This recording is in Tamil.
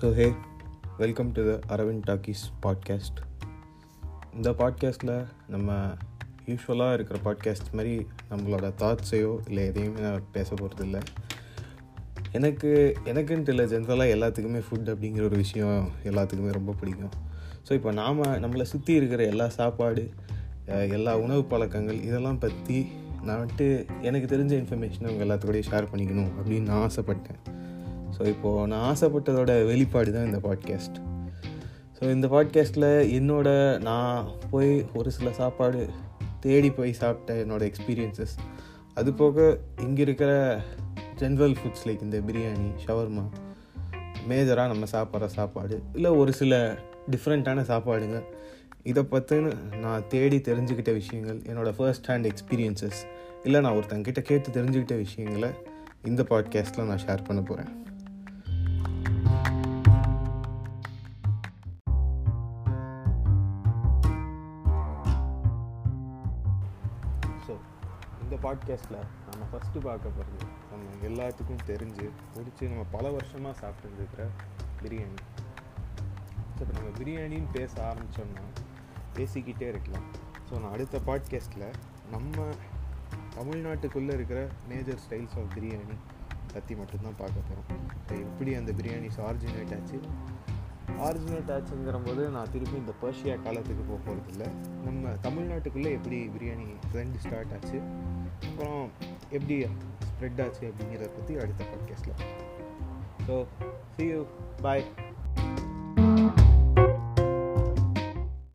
So hey welcome to the Aravind talkies podcast இந்த பாட்காஸ்ட்டில் நம்ம யூஸ்வலாக இருக்கிற பாட்காஸ்ட் மாதிரி நம்மளோட தாட்ஸையோ இல்லை எதையுமே நான் பேச போகிறது இல்லை எனக்கு எனக்குன்ட்டு இல்லை ஜென்ரலாக எல்லாத்துக்குமே ஃபுட் அப்படிங்கிற ஒரு விஷயம் எல்லாத்துக்குமே ரொம்ப பிடிக்கும். ஸோ இப்போ நாம் நம்மளை சுற்றி இருக்கிற எல்லா சாப்பாடு எல்லா உணவு பழக்கங்கள் இதெல்லாம் பற்றி நான் வந்துட்டு எனக்கு தெரிஞ்ச இன்ஃபர்மேஷனை உங்கள் எல்லாத்துக்கூடையும் ஷேர் பண்ணிக்கணும் அப்படின்னு நான் ஆசைப்பட்டேன். ஸோ இப்போது நான் ஆசைப்பட்டதோட வெளிப்பாடு தான் இந்த பாட்காஸ்ட் ஸோ இந்த பாட்காஸ்ட்டில் என்னோட நான் போய் ஒரு சில சாப்பாடு தேடி போய் சாப்பிட்ட என்னோடய எக்ஸ்பீரியன்சஸ் அது போக இங்கே இருக்கிற ஜென்ரல் ஃபுட்ஸ் லைக் இந்த பிரியாணி ஷவர்மா மேஜராக நம்ம சாப்பிட்ற சாப்பாடு இல்லை ஒரு சில டிஃப்ரெண்ட்டான சாப்பாடுங்க. இதை பற்றின நான் தேடி தெரிஞ்சுக்கிட்ட விஷயங்கள் என்னோடய ஃபர்ஸ்ட் ஹேண்ட் எக்ஸ்பீரியன்சஸ் இல்லை நான் ஒருத்தங்கிட்ட கேட்டு தெரிஞ்சுக்கிட்ட விஷயங்களை இந்த பாட்காஸ்ட்டில் நான் ஷேர் பண்ண போகிறேன் இந்த பாட்காஸ்ட்டில் நம்ம ஃபஸ்ட்டு பார்க்க போகிறது நம்ம எல்லாத்துக்கும் தெரிஞ்சு பிடிச்சி நம்ம பல வருஷமாக சாப்பிட்டுருக்கிற பிரியாணி. ஸோ இப்போ நம்ம பிரியாணின்னு பேச ஆரம்பித்தோம்னா பேசிக்கிட்டே இருக்கலாம். ஸோ நான் அடுத்த பாட்காஸ்ட்டில் நம்ம தமிழ்நாட்டுக்குள்ளே இருக்கிற மேஜர் ஸ்டைல்ஸ் ஆஃப் பிரியாணி பற்றி மட்டும்தான் பார்க்க போகிறோம் எப்படி அந்த பிரியாணிஸ் ஆரிஜினேட் ஆச்சு? ஆரிஜினேட் ஆச்சுங்கிற போது நான் திருப்பி இந்த பர்ஷியா காலத்துக்கு போக போகிறதில்ல நம்ம தமிழ்நாட்டுக்குள்ளே எப்படி பிரியாணி ட்ரெண்ட் ஸ்டார்ட் ஆச்சு அப்புறம் எப்படி ஸ்ப்ரெட் ஆச்சு அப்படிங்கிறத பற்றி அடுத்த பாட்காஸ்ட்டில் ஸோ சி யூ பாய்